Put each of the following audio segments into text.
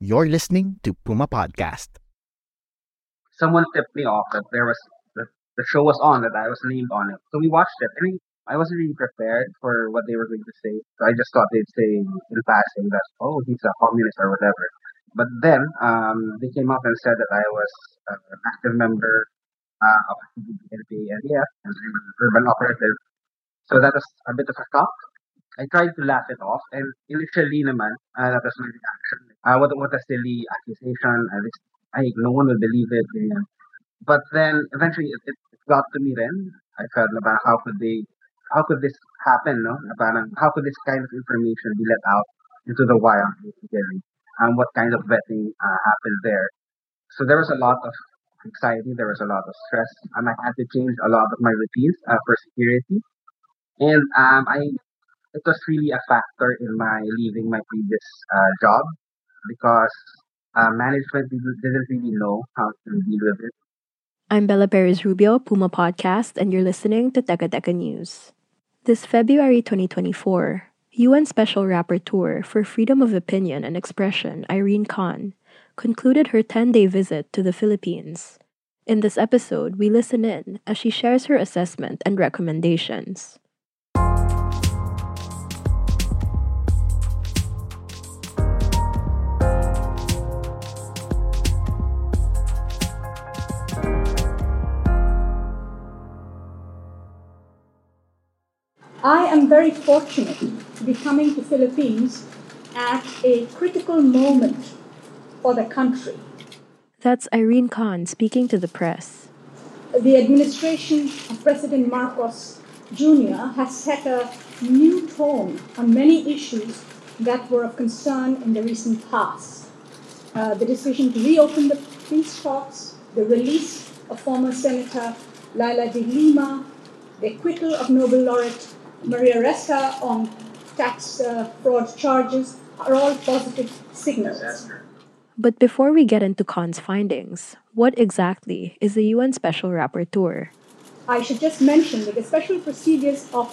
You're listening to Puma Podcast. Someone tipped me off that there was the show was on that I was named on it. So we watched it and I wasn't really prepared for what they were going to say. So I just thought they'd say in passing that, oh, he's a communist or whatever. But then um, they came up and said that I was an active member uh, of the NPA and urban operative. So that was a bit of a shock. I tried to laugh it off, and initially naman, uh, that was my reaction. Uh, what, what a silly accusation. I, no one will believe it. Ganyan. But then, eventually, it, it got to me then. I felt about how could they, how could this happen, no? Parang, how could this kind of information be let out into the wild, basically? And what kind of vetting uh, happened there? So there was a lot of anxiety, there was a lot of stress, and I had to change a lot of my routines uh, for security. And um, I it was really a factor in my leaving my previous uh, job because uh, management didn't, really know how to deal with it. I'm Bella Perez Rubio, Puma Podcast, and you're listening to Teka Teka News. This February 2024, UN Special Rapporteur for Freedom of Opinion and Expression, Irene Khan, concluded her 10 day visit to the Philippines. In this episode, we listen in as she shares her assessment and recommendations. Very fortunate to be coming to Philippines at a critical moment for the country. That's Irene Khan speaking to the press. The administration of President Marcos Jr. has set a new tone on many issues that were of concern in the recent past. Uh, the decision to reopen the peace talks, the release of former Senator Leila de Lima, the acquittal of Nobel laureate Maria Ressa on tax uh, fraud charges are all positive signals. But before we get into Khan's findings, what exactly is the UN Special Rapporteur? I should just mention that the special procedures of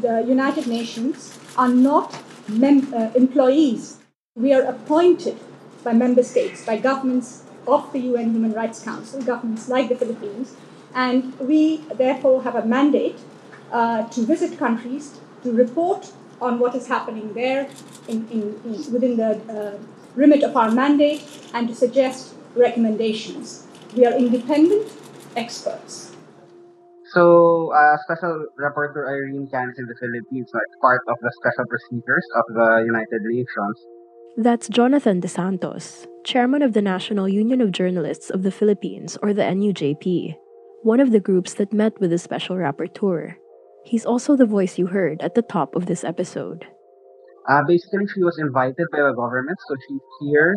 the United Nations are not mem- uh, employees. We are appointed by member states, by governments of the UN Human Rights Council, governments like the Philippines, and we therefore have a mandate uh, to visit countries, to report on what is happening there in, in, in within the uh, remit of our mandate, and to suggest recommendations. We are independent experts. So, uh, Special Rapporteur Irene Khan is in the Philippines, so it's part of the special procedures of the United Nations. That's Jonathan De Santos, chairman of the National Union of Journalists of the Philippines, or the NUJP, one of the groups that met with the Special Rapporteur. He's also the voice you heard at the top of this episode. Uh, basically, she was invited by the government, so she's here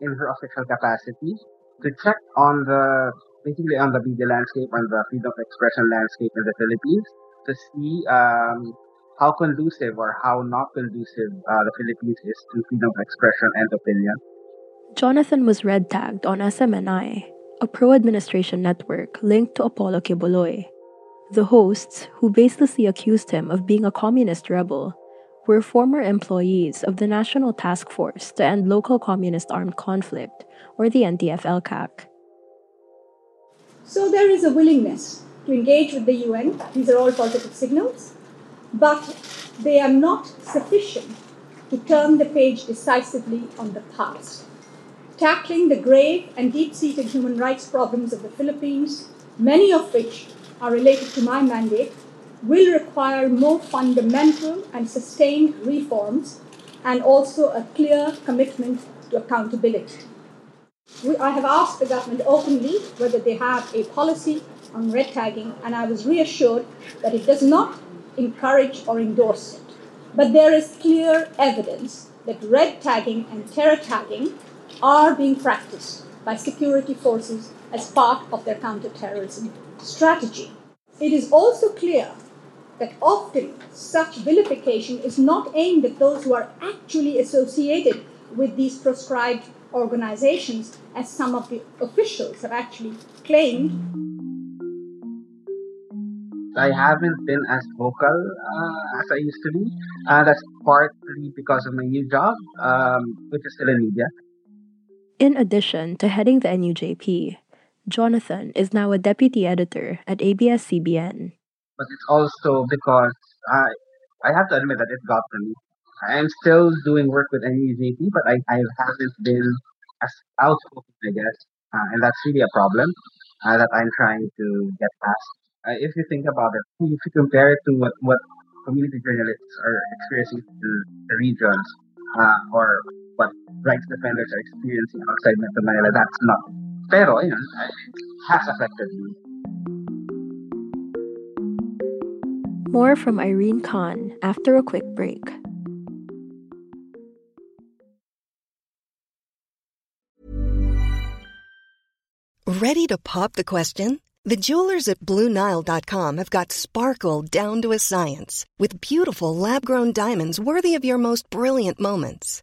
in her official capacity to check on the basically on the media landscape and the freedom of expression landscape in the Philippines to see um, how conducive or how not conducive uh, the Philippines is to freedom of expression and opinion. Jonathan was red tagged on SMNI, a pro administration network linked to Apollo Quiboloy, the hosts, who baselessly accused him of being a communist rebel, were former employees of the National Task Force to End Local Communist Armed Conflict, or the NTF-ELCAC. So there is a willingness to engage with the UN. These are all positive signals, but they are not sufficient to turn the page decisively on the past. Tackling the grave and deep seated human rights problems of the Philippines, many of which are related to my mandate will require more fundamental and sustained reforms and also a clear commitment to accountability. We, I have asked the government openly whether they have a policy on red tagging, and I was reassured that it does not encourage or endorse it. But there is clear evidence that red tagging and terror tagging are being practiced by security forces as part of their counterterrorism strategy. It is also clear that often such vilification is not aimed at those who are actually associated with these proscribed organizations, as some of the officials have actually claimed. I haven't been as vocal uh, as I used to be. Uh, that's partly because of my new job, um, which is still in media. In addition to heading the NUJP, Jonathan is now a deputy editor at ABS-CBN. But it's also because I I have to admit that it got to me. I'm still doing work with NUJP, but I, I haven't been as outspoken, I guess. Uh, and that's really a problem uh, that I'm trying to get past. Uh, if you think about it, if you compare it to what, what community journalists are experiencing in the regions uh, or what rights defenders are experiencing outside Metro Manila, that's not. Pero, you know, it has affected me. More from Irene Khan after a quick break. Ready to pop the question? The jewelers at BlueNile.com have got sparkle down to a science with beautiful lab grown diamonds worthy of your most brilliant moments.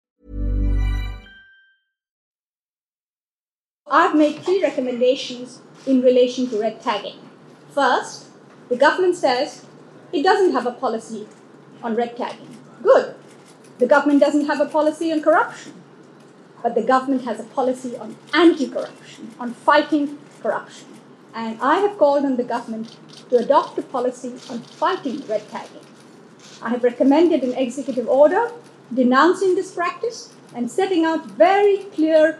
I've made three recommendations in relation to red tagging. First, the government says it doesn't have a policy on red tagging. Good. The government doesn't have a policy on corruption, but the government has a policy on anti corruption, on fighting corruption. And I have called on the government to adopt a policy on fighting red tagging. I have recommended an executive order denouncing this practice and setting out very clear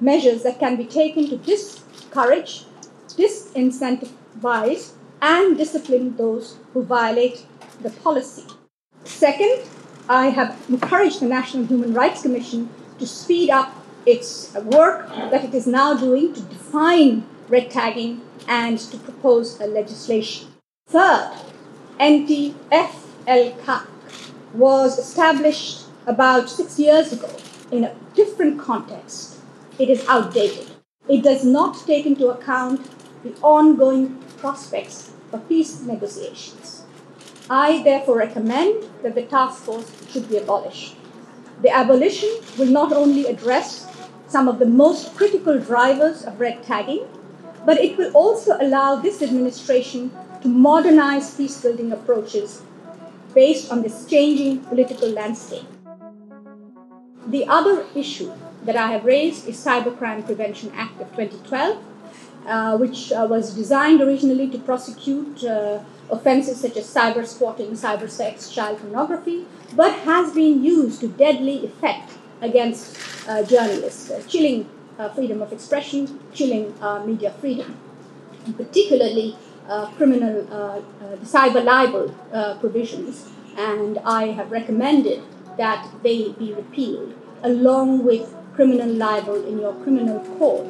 measures that can be taken to discourage, disincentivize, and discipline those who violate the policy. Second, I have encouraged the National Human Rights Commission to speed up its work that it is now doing to define red tagging and to propose a legislation. Third, NTFL was established about six years ago in a different context it is outdated. It does not take into account the ongoing prospects for peace negotiations. I therefore recommend that the task force should be abolished. The abolition will not only address some of the most critical drivers of red tagging, but it will also allow this administration to modernize peace building approaches based on this changing political landscape. The other issue that I have raised is Cybercrime Prevention Act of 2012, uh, which uh, was designed originally to prosecute uh, offenses such as cyber squatting, cyber sex, child pornography, but has been used to deadly effect against uh, journalists, uh, chilling uh, freedom of expression, chilling media freedom, and particularly criminal cyber libel provisions. And I have recommended that they be repealed along with criminal libel in your criminal code.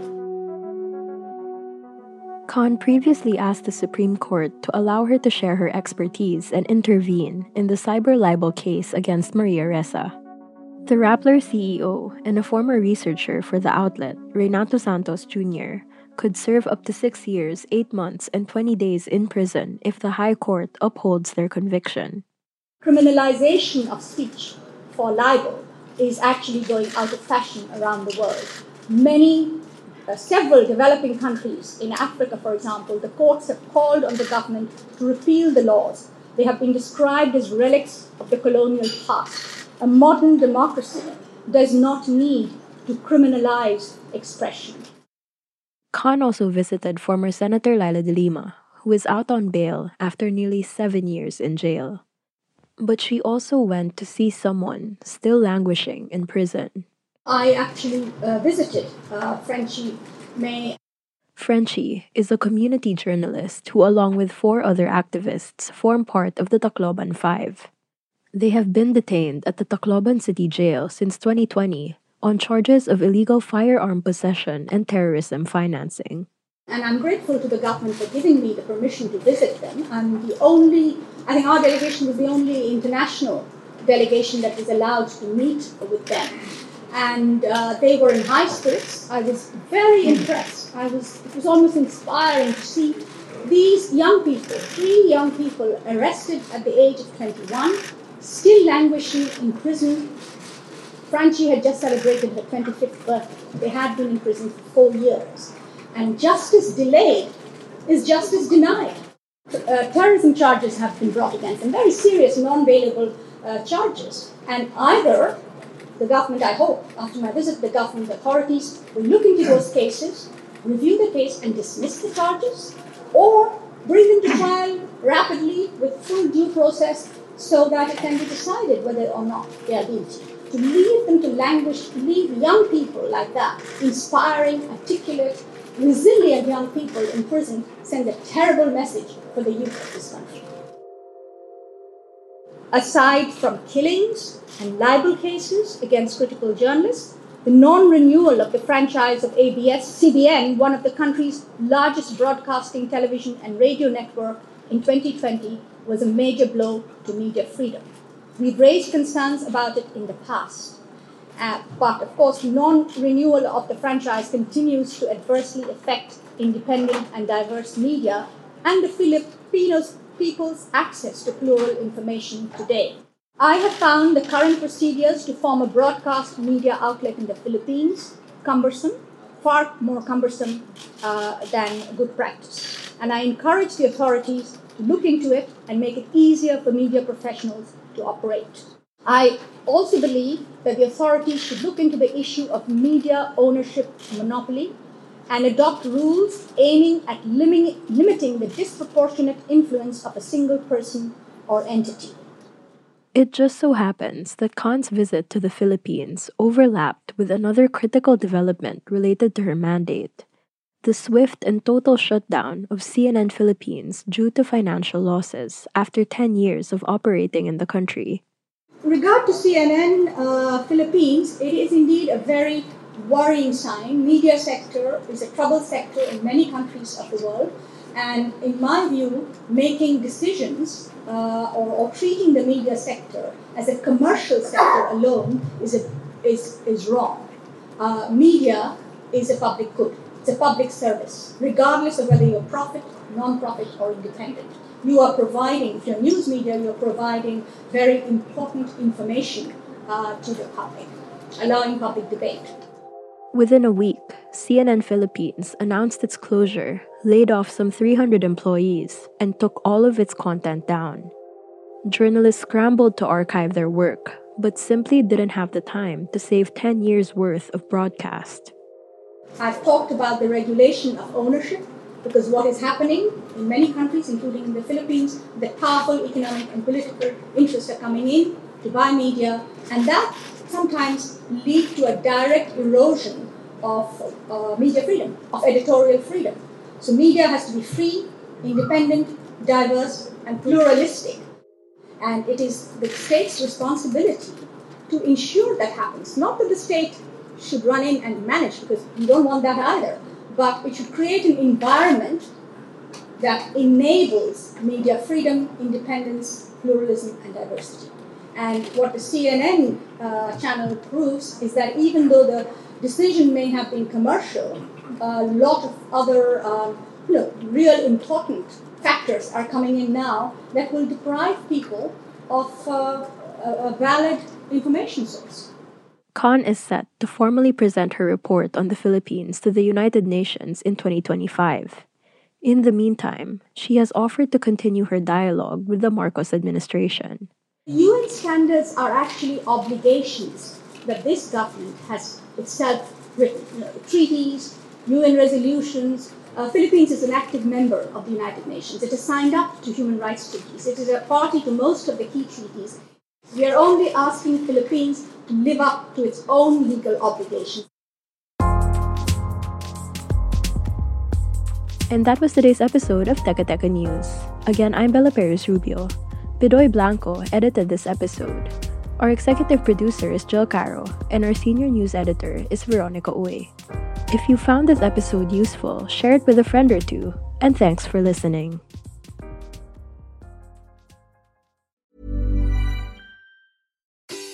Khan previously asked the Supreme Court to allow her to share her expertise and intervene in the cyber libel case against Maria Ressa. The Rappler CEO and a former researcher for the outlet, Reynaldo Santos Jr., could serve up to six years, eight months, and 20 days in prison if the High Court upholds their conviction. Criminalization of speech for libel is actually going out of fashion around the world. Many uh, several developing countries in Africa, for example, the courts have called on the government to repeal the laws. They have been described as relics of the colonial past. A modern democracy does not need to criminalize expression. Khan also visited former Senator Leila de Lima, who is out on bail after nearly seven years in jail. But she also went to see someone still languishing in prison. I actually uh, visited uh, Frenchie Mae. Frenchie is a community journalist who, along with four other activists, form part of the Tacloban Five. They have been detained at the Tacloban City Jail since 2020 on charges of illegal firearm possession and terrorism financing. And I'm grateful to the government for giving me the permission to visit them. I'm the only, I think our delegation was the only international delegation that was allowed to meet with them. And uh, they were in high spirits. I was very impressed. I was, it was almost inspiring to see these young people, three young people arrested at the age of 21, still languishing in prison. Frenchie had just celebrated her 25th birthday. They had been in prison for four years. And justice delayed is justice denied. Uh, terrorism charges have been brought against them, very serious, non bailable uh, charges. And either the government, I hope, after my visit, the government authorities will look into those cases, review the case, and dismiss the charges, or bring them to trial rapidly with full due process so that it can be decided whether or not they are guilty. To leave them to languish, to leave young people like that, inspiring, articulate, resilient young people in prison, sends a terrible message for the youth of this country. Aside from killings and libel cases against critical journalists, the non renewal of the franchise of ABS CBN, one of the country's largest broadcasting television and radio network, in 2020 was a major blow to media freedom. We've raised concerns about it in the past. Uh, but of course, non renewal of the franchise continues to adversely affect independent and diverse media and the Filipinos people's access to plural information today. I have found the current procedures to form a broadcast media outlet in the Philippines cumbersome, far more cumbersome uh, than good practice. And I encourage the authorities to look into it and make it easier for media professionals to operate. I also believe that the authorities should look into the issue of media ownership monopoly and adopt rules aiming at limiting, the disproportionate influence of a single person or entity. It just so happens that Khan's visit to the Philippines overlapped with another critical development related to her mandate the swift and total shutdown of CNN Philippines due to financial losses after 10 years of operating in the country. Regard to CNN uh, Philippines, it is indeed a very worrying sign. Media sector is a troubled sector in many countries of the world, and in my view, making decisions uh, or, or, treating the media sector as a commercial sector alone is a, is is wrong. Uh, media is a public good. It's a public service, regardless of whether you're profit, non-profit, or independent you are providing, if you're news media, you're providing very important information uh, to the public, allowing public debate. Within a week, CNN Philippines announced its closure, laid off some 300 employees, and took all of its content down. Journalists scrambled to archive their work, but simply didn't have the time to save 10 years' worth of broadcast. I've talked about the regulation of ownership because what is happening in many countries, including in the Philippines, that powerful economic and political interests are coming in to buy media, and that sometimes lead to a direct erosion of uh, media freedom, of editorial freedom. So media has to be free, independent, diverse, and pluralistic. And it is the state's responsibility to ensure that happens. Not that the state should run in and manage, because we don't want that either but it should create an environment that enables media freedom, independence, pluralism, and diversity. And what the CNN uh, channel proves is that even though the decision may have been commercial, a lot of other um, you know, real important factors are coming in now that will deprive people of uh, a valid information source. Khan is set to formally present her report on the Philippines to the United Nations in 2025. In the meantime, she has offered to continue her dialogue with the Marcos administration. UN standards are actually obligations that this government has itself written. You know, treaties, UN resolutions. Uh, Philippines is an active member of the United Nations. It has signed up to human rights treaties. It is a party to most of the key treaties. We are only asking Philippines live up to its own legal obligations. And that was today's episode of Teka Teka News. Again, I'm Bella Perez Rubio. Bidoy Blanco edited this episode. Our executive producer is Jill Caro, and our senior news editor is Veronica Uy. If you found this episode useful, share it with a friend or two, and thanks for listening.